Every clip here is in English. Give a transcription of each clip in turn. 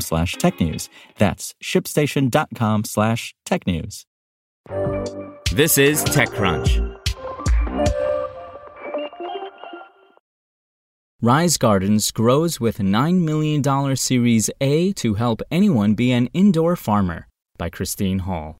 slash technews. That's shipstation.com slash technews. This is TechCrunch. Rise Gardens grows with $9 million Series A to help anyone be an indoor farmer by Christine Hall.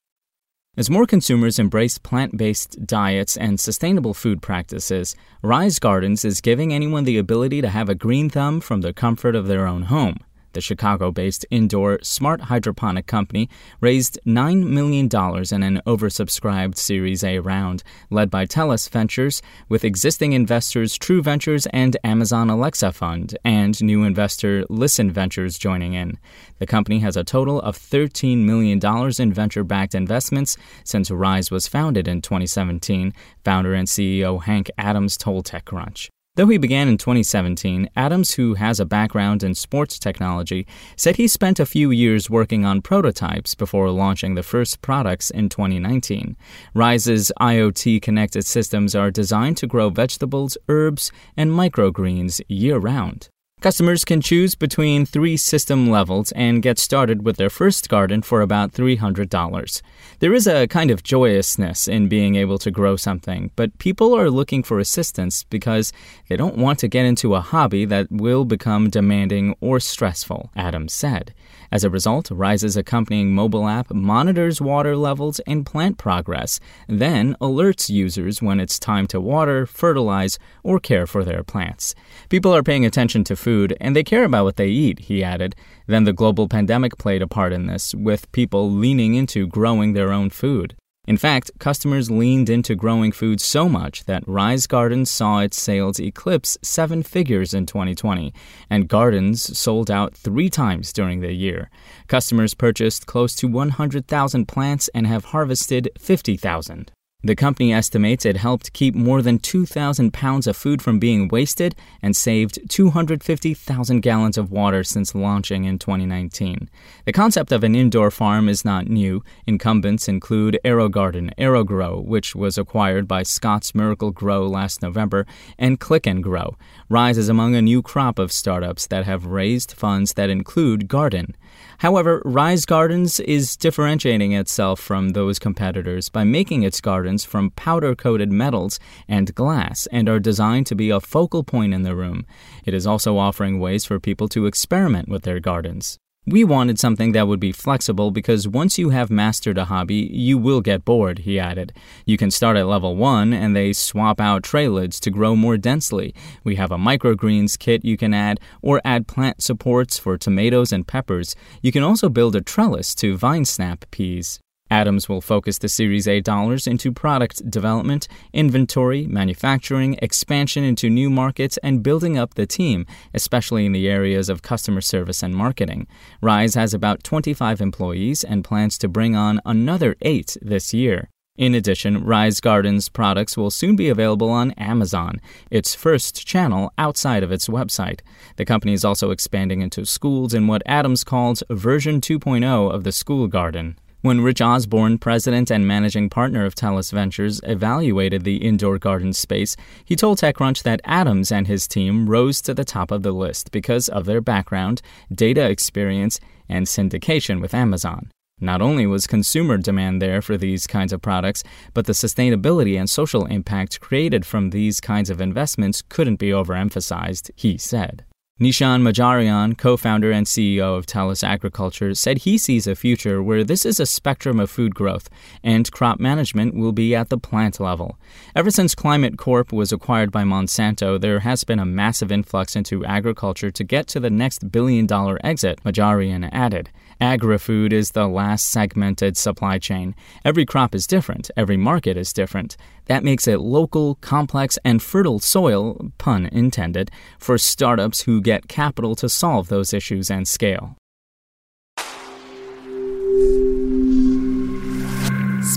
As more consumers embrace plant based diets and sustainable food practices, Rise Gardens is giving anyone the ability to have a green thumb from the comfort of their own home. The Chicago based indoor smart hydroponic company raised $9 million in an oversubscribed Series A round, led by Telos Ventures, with existing investors True Ventures and Amazon Alexa Fund, and new investor Listen Ventures joining in. The company has a total of $13 million in venture backed investments since Rise was founded in 2017, founder and CEO Hank Adams told TechCrunch. Though he began in 2017, Adams, who has a background in sports technology, said he spent a few years working on prototypes before launching the first products in 2019. Rise's IoT connected systems are designed to grow vegetables, herbs, and microgreens year round. Customers can choose between three system levels and get started with their first garden for about $300. There is a kind of joyousness in being able to grow something, but people are looking for assistance because they don't want to get into a hobby that will become demanding or stressful, Adams said. As a result, Rise's accompanying mobile app monitors water levels and plant progress, then alerts users when it's time to water, fertilize, or care for their plants. People are paying attention to food and they care about what they eat, he added. Then the global pandemic played a part in this, with people leaning into growing their own food. In fact, customers leaned into growing food so much that Rise Gardens saw its sales eclipse seven figures in 2020, and gardens sold out three times during the year. Customers purchased close to 100,000 plants and have harvested 50,000. The company estimates it helped keep more than 2,000 pounds of food from being wasted and saved 250,000 gallons of water since launching in 2019. The concept of an indoor farm is not new. Incumbents include AeroGarden, AeroGrow, which was acquired by Scotts Miracle-Gro last November, and Click and Grow. Rise is among a new crop of startups that have raised funds that include Garden. However, Rise Gardens is differentiating itself from those competitors by making its gardens from powder coated metals and glass and are designed to be a focal point in the room. It is also offering ways for people to experiment with their gardens. We wanted something that would be flexible because once you have mastered a hobby, you will get bored, he added. You can start at level 1 and they swap out tray lids to grow more densely. We have a microgreens kit you can add or add plant supports for tomatoes and peppers. You can also build a trellis to vine snap peas. Adams will focus the Series A dollars into product development, inventory, manufacturing, expansion into new markets, and building up the team, especially in the areas of customer service and marketing. Rise has about 25 employees and plans to bring on another eight this year. In addition, Rise Gardens products will soon be available on Amazon, its first channel outside of its website. The company is also expanding into schools in what Adams calls version 2.0 of the school garden. When Rich Osborne, president and managing partner of Telos Ventures, evaluated the indoor garden space, he told TechCrunch that Adams and his team rose to the top of the list because of their background, data experience, and syndication with Amazon. Not only was consumer demand there for these kinds of products, but the sustainability and social impact created from these kinds of investments couldn't be overemphasized, he said. Nishan Majarian, co founder and CEO of Telos Agriculture, said he sees a future where this is a spectrum of food growth and crop management will be at the plant level. Ever since Climate Corp was acquired by Monsanto, there has been a massive influx into agriculture to get to the next billion dollar exit, Majarian added. Agri-food is the last segmented supply chain. Every crop is different, every market is different. That makes it local, complex, and fertile soil, pun intended, for startups who get capital to solve those issues and scale.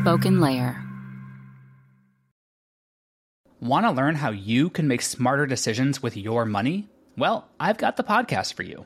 SpokenLayer. Want to learn how you can make smarter decisions with your money? Well, I've got the podcast for you.